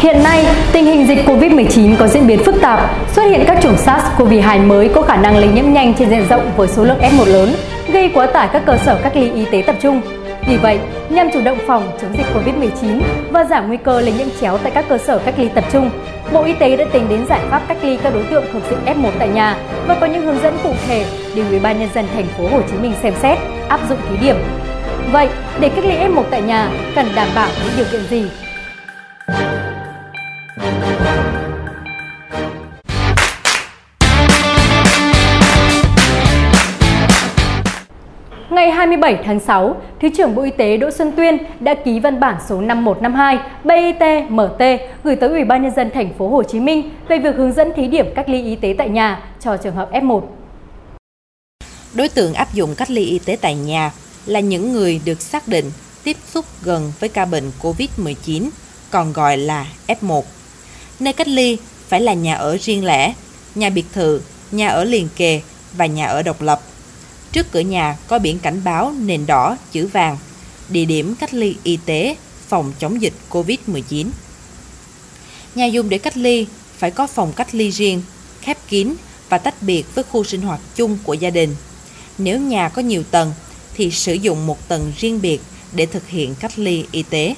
Hiện nay, tình hình dịch Covid-19 có diễn biến phức tạp, xuất hiện các chủng SARS-CoV-2 mới có khả năng lây nhiễm nhanh trên diện rộng với số lượng F1 lớn, gây quá tải các cơ sở cách ly y tế tập trung. Vì vậy, nhằm chủ động phòng chống dịch Covid-19 và giảm nguy cơ lây nhiễm chéo tại các cơ sở cách ly tập trung, Bộ Y tế đã tính đến giải pháp cách ly các đối tượng thuộc diện F1 tại nhà và có những hướng dẫn cụ thể để Ủy ban nhân dân thành phố Hồ Chí Minh xem xét, áp dụng thí điểm. Vậy, để cách ly F1 tại nhà cần đảm bảo những điều kiện gì? Ngày 27 tháng 6, Thứ trưởng Bộ Y tế Đỗ Xuân Tuyên đã ký văn bản số 5152 BIT-MT gửi tới Ủy ban nhân dân thành phố Hồ Chí Minh về việc hướng dẫn thí điểm cách ly y tế tại nhà cho trường hợp F1. Đối tượng áp dụng cách ly y tế tại nhà là những người được xác định tiếp xúc gần với ca bệnh COVID-19, còn gọi là F1. Nơi cách ly phải là nhà ở riêng lẻ, nhà biệt thự, nhà ở liền kề và nhà ở độc lập. Trước cửa nhà có biển cảnh báo nền đỏ chữ vàng, địa điểm cách ly y tế phòng chống dịch COVID-19. Nhà dùng để cách ly phải có phòng cách ly riêng, khép kín và tách biệt với khu sinh hoạt chung của gia đình. Nếu nhà có nhiều tầng thì sử dụng một tầng riêng biệt để thực hiện cách ly y tế.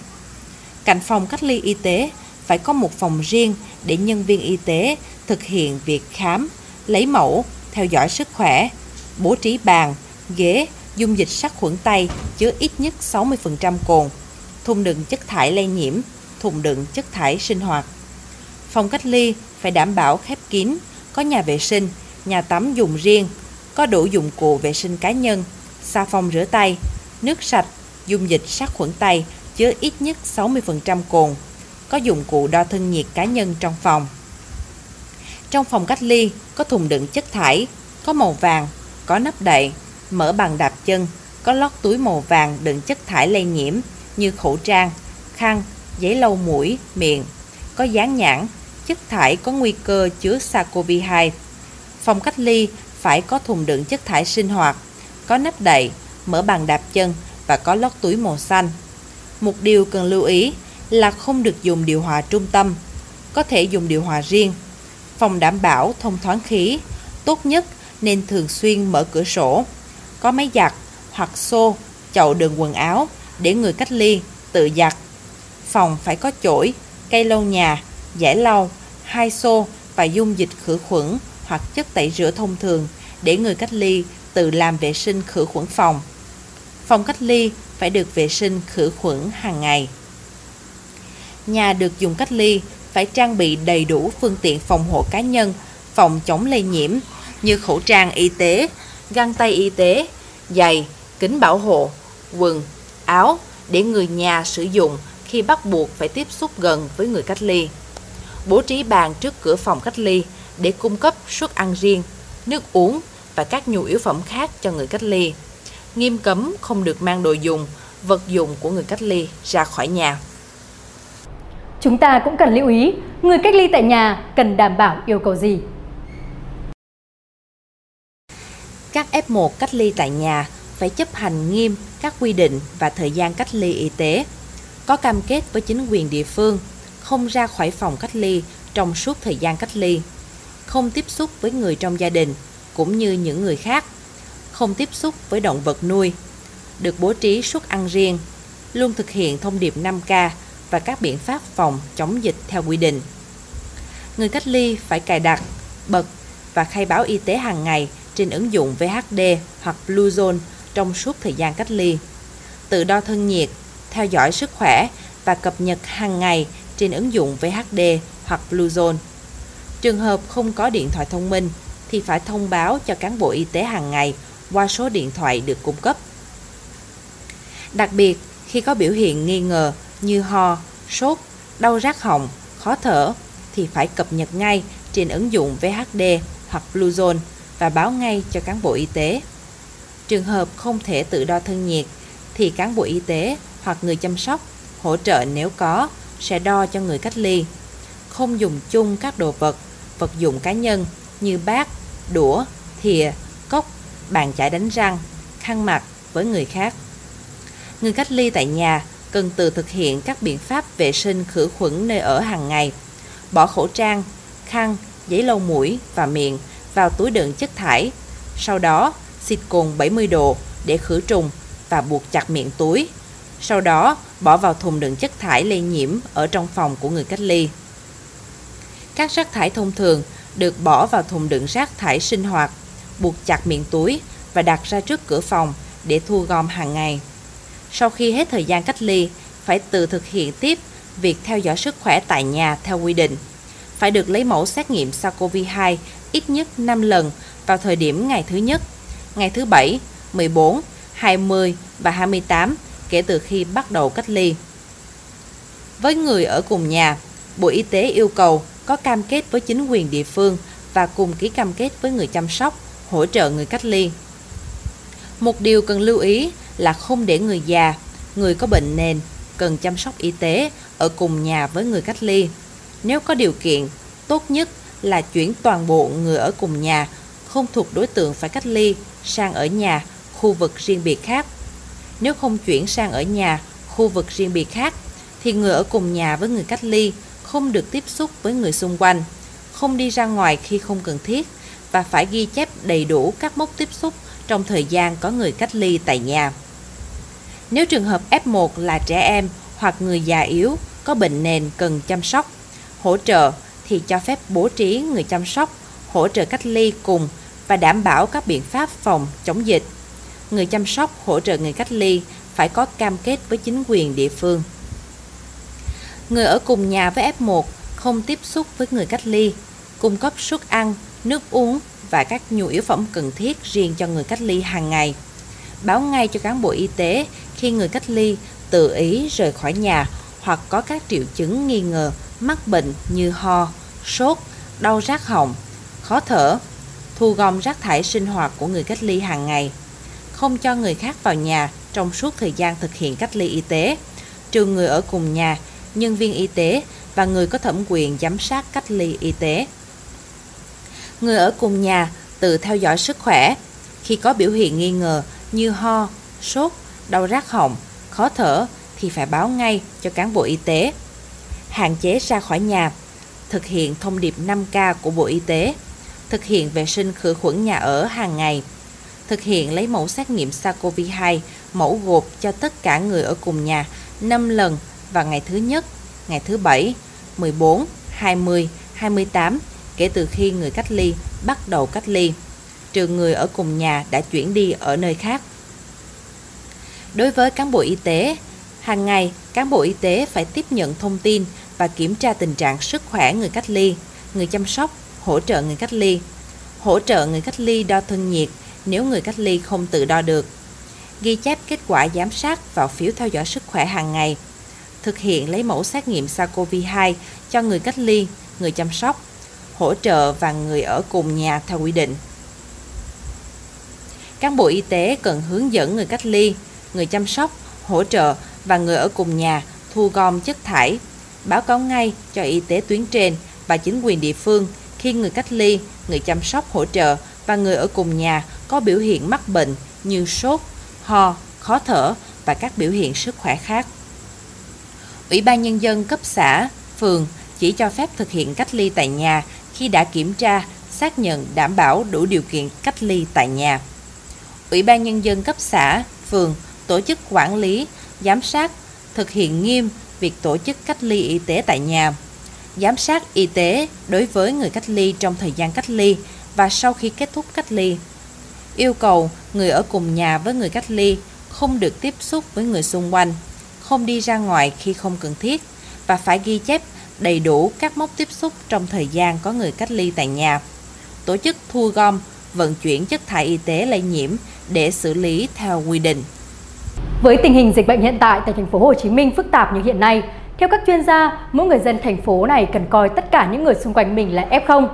Cạnh phòng cách ly y tế phải có một phòng riêng để nhân viên y tế thực hiện việc khám, lấy mẫu, theo dõi sức khỏe, bố trí bàn, ghế, dung dịch sát khuẩn tay chứa ít nhất 60% cồn, thùng đựng chất thải lây nhiễm, thùng đựng chất thải sinh hoạt. Phòng cách ly phải đảm bảo khép kín, có nhà vệ sinh, nhà tắm dùng riêng, có đủ dụng cụ vệ sinh cá nhân, xà phòng rửa tay, nước sạch, dung dịch sát khuẩn tay chứa ít nhất 60% cồn, có dụng cụ đo thân nhiệt cá nhân trong phòng. Trong phòng cách ly có thùng đựng chất thải, có màu vàng, có nắp đậy, mở bằng đạp chân, có lót túi màu vàng đựng chất thải lây nhiễm như khẩu trang, khăn, giấy lau mũi, miệng, có dán nhãn, chất thải có nguy cơ chứa SARS-CoV-2. Phòng cách ly phải có thùng đựng chất thải sinh hoạt, có nắp đậy, mở bằng đạp chân và có lót túi màu xanh. Một điều cần lưu ý là không được dùng điều hòa trung tâm, có thể dùng điều hòa riêng. Phòng đảm bảo thông thoáng khí, tốt nhất nên thường xuyên mở cửa sổ, có máy giặt hoặc xô, chậu đựng quần áo để người cách ly tự giặt. Phòng phải có chổi, cây lau nhà, giải lau, hai xô và dung dịch khử khuẩn hoặc chất tẩy rửa thông thường để người cách ly tự làm vệ sinh khử khuẩn phòng. Phòng cách ly phải được vệ sinh khử khuẩn hàng ngày. Nhà được dùng cách ly phải trang bị đầy đủ phương tiện phòng hộ cá nhân, phòng chống lây nhiễm như khẩu trang y tế, găng tay y tế, giày, kính bảo hộ, quần, áo để người nhà sử dụng khi bắt buộc phải tiếp xúc gần với người cách ly. Bố trí bàn trước cửa phòng cách ly để cung cấp suất ăn riêng, nước uống và các nhu yếu phẩm khác cho người cách ly. Nghiêm cấm không được mang đồ dùng, vật dụng của người cách ly ra khỏi nhà. Chúng ta cũng cần lưu ý, người cách ly tại nhà cần đảm bảo yêu cầu gì? Các F1 cách ly tại nhà phải chấp hành nghiêm các quy định và thời gian cách ly y tế, có cam kết với chính quyền địa phương, không ra khỏi phòng cách ly trong suốt thời gian cách ly, không tiếp xúc với người trong gia đình cũng như những người khác, không tiếp xúc với động vật nuôi, được bố trí suất ăn riêng, luôn thực hiện thông điệp 5K và các biện pháp phòng chống dịch theo quy định. Người cách ly phải cài đặt, bật và khai báo y tế hàng ngày trên ứng dụng VHD hoặc Bluezone trong suốt thời gian cách ly. Tự đo thân nhiệt, theo dõi sức khỏe và cập nhật hàng ngày trên ứng dụng VHD hoặc Bluezone. Trường hợp không có điện thoại thông minh thì phải thông báo cho cán bộ y tế hàng ngày qua số điện thoại được cung cấp. Đặc biệt, khi có biểu hiện nghi ngờ như ho, sốt, đau rát họng, khó thở thì phải cập nhật ngay trên ứng dụng VHD hoặc Bluezone và báo ngay cho cán bộ y tế. Trường hợp không thể tự đo thân nhiệt thì cán bộ y tế hoặc người chăm sóc hỗ trợ nếu có sẽ đo cho người cách ly. Không dùng chung các đồ vật, vật dụng cá nhân như bát, đũa, thìa, cốc, bàn chải đánh răng, khăn mặt với người khác. Người cách ly tại nhà cần tự thực hiện các biện pháp vệ sinh khử khuẩn nơi ở hàng ngày, bỏ khẩu trang, khăn, giấy lau mũi và miệng vào túi đựng chất thải. Sau đó, xịt cồn 70 độ để khử trùng và buộc chặt miệng túi. Sau đó, bỏ vào thùng đựng chất thải lây nhiễm ở trong phòng của người cách ly. Các rác thải thông thường được bỏ vào thùng đựng rác thải sinh hoạt, buộc chặt miệng túi và đặt ra trước cửa phòng để thu gom hàng ngày. Sau khi hết thời gian cách ly, phải tự thực hiện tiếp việc theo dõi sức khỏe tại nhà theo quy định. Phải được lấy mẫu xét nghiệm SARS-CoV-2 ít nhất 5 lần vào thời điểm ngày thứ nhất, ngày thứ bảy, 14, 20 và 28 kể từ khi bắt đầu cách ly. Với người ở cùng nhà, Bộ Y tế yêu cầu có cam kết với chính quyền địa phương và cùng ký cam kết với người chăm sóc, hỗ trợ người cách ly. Một điều cần lưu ý là không để người già, người có bệnh nền, cần chăm sóc y tế ở cùng nhà với người cách ly. Nếu có điều kiện, tốt nhất là chuyển toàn bộ người ở cùng nhà không thuộc đối tượng phải cách ly sang ở nhà, khu vực riêng biệt khác. Nếu không chuyển sang ở nhà, khu vực riêng biệt khác, thì người ở cùng nhà với người cách ly không được tiếp xúc với người xung quanh, không đi ra ngoài khi không cần thiết và phải ghi chép đầy đủ các mốc tiếp xúc trong thời gian có người cách ly tại nhà. Nếu trường hợp F1 là trẻ em hoặc người già yếu có bệnh nền cần chăm sóc, hỗ trợ thì cho phép bố trí người chăm sóc, hỗ trợ cách ly cùng và đảm bảo các biện pháp phòng chống dịch. Người chăm sóc hỗ trợ người cách ly phải có cam kết với chính quyền địa phương. Người ở cùng nhà với F1 không tiếp xúc với người cách ly, cung cấp suất ăn, nước uống và các nhu yếu phẩm cần thiết riêng cho người cách ly hàng ngày. Báo ngay cho cán bộ y tế khi người cách ly tự ý rời khỏi nhà hoặc có các triệu chứng nghi ngờ mắc bệnh như ho, sốt, đau rát họng, khó thở, thu gom rác thải sinh hoạt của người cách ly hàng ngày, không cho người khác vào nhà trong suốt thời gian thực hiện cách ly y tế, trừ người ở cùng nhà, nhân viên y tế và người có thẩm quyền giám sát cách ly y tế. Người ở cùng nhà tự theo dõi sức khỏe. Khi có biểu hiện nghi ngờ như ho, sốt, đau rát họng, khó thở thì phải báo ngay cho cán bộ y tế. Hạn chế ra khỏi nhà, thực hiện thông điệp 5K của Bộ Y tế, thực hiện vệ sinh khử khuẩn nhà ở hàng ngày, thực hiện lấy mẫu xét nghiệm SARS-CoV-2 mẫu gộp cho tất cả người ở cùng nhà 5 lần vào ngày thứ nhất, ngày thứ bảy, 14, 20, 28 kể từ khi người cách ly bắt đầu cách ly, trừ người ở cùng nhà đã chuyển đi ở nơi khác. Đối với cán bộ y tế, hàng ngày cán bộ y tế phải tiếp nhận thông tin và kiểm tra tình trạng sức khỏe người cách ly, người chăm sóc, hỗ trợ người cách ly, hỗ trợ người cách ly đo thân nhiệt nếu người cách ly không tự đo được, ghi chép kết quả giám sát vào phiếu theo dõi sức khỏe hàng ngày, thực hiện lấy mẫu xét nghiệm SARS-CoV-2 cho người cách ly, người chăm sóc, hỗ trợ và người ở cùng nhà theo quy định. Cán bộ y tế cần hướng dẫn người cách ly, người chăm sóc, hỗ trợ và người ở cùng nhà thu gom chất thải, báo cáo ngay cho y tế tuyến trên và chính quyền địa phương khi người cách ly, người chăm sóc hỗ trợ và người ở cùng nhà có biểu hiện mắc bệnh như sốt, ho, khó thở và các biểu hiện sức khỏe khác. Ủy ban Nhân dân cấp xã, phường chỉ cho phép thực hiện cách ly tại nhà khi đã kiểm tra, xác nhận đảm bảo đủ điều kiện cách ly tại nhà. Ủy ban Nhân dân cấp xã, phường tổ chức quản lý, giám sát, thực hiện nghiêm việc tổ chức cách ly y tế tại nhà, giám sát y tế đối với người cách ly trong thời gian cách ly và sau khi kết thúc cách ly. Yêu cầu người ở cùng nhà với người cách ly không được tiếp xúc với người xung quanh, không đi ra ngoài khi không cần thiết và phải ghi chép đầy đủ các mốc tiếp xúc trong thời gian có người cách ly tại nhà. Tổ chức thu gom, vận chuyển chất thải y tế lây nhiễm để xử lý theo quy định. Với tình hình dịch bệnh hiện tại tại thành phố Hồ Chí Minh phức tạp như hiện nay, theo các chuyên gia, mỗi người dân thành phố này cần coi tất cả những người xung quanh mình là F0.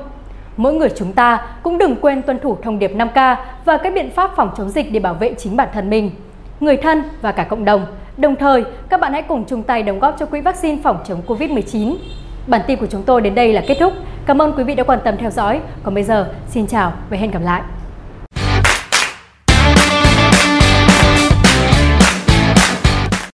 Mỗi người chúng ta cũng đừng quên tuân thủ thông điệp 5K và các biện pháp phòng chống dịch để bảo vệ chính bản thân mình, người thân và cả cộng đồng. Đồng thời, các bạn hãy cùng chung tay đóng góp cho quỹ vaccine phòng chống Covid-19. Bản tin của chúng tôi đến đây là kết thúc. Cảm ơn quý vị đã quan tâm theo dõi. Còn bây giờ, xin chào và hẹn gặp lại.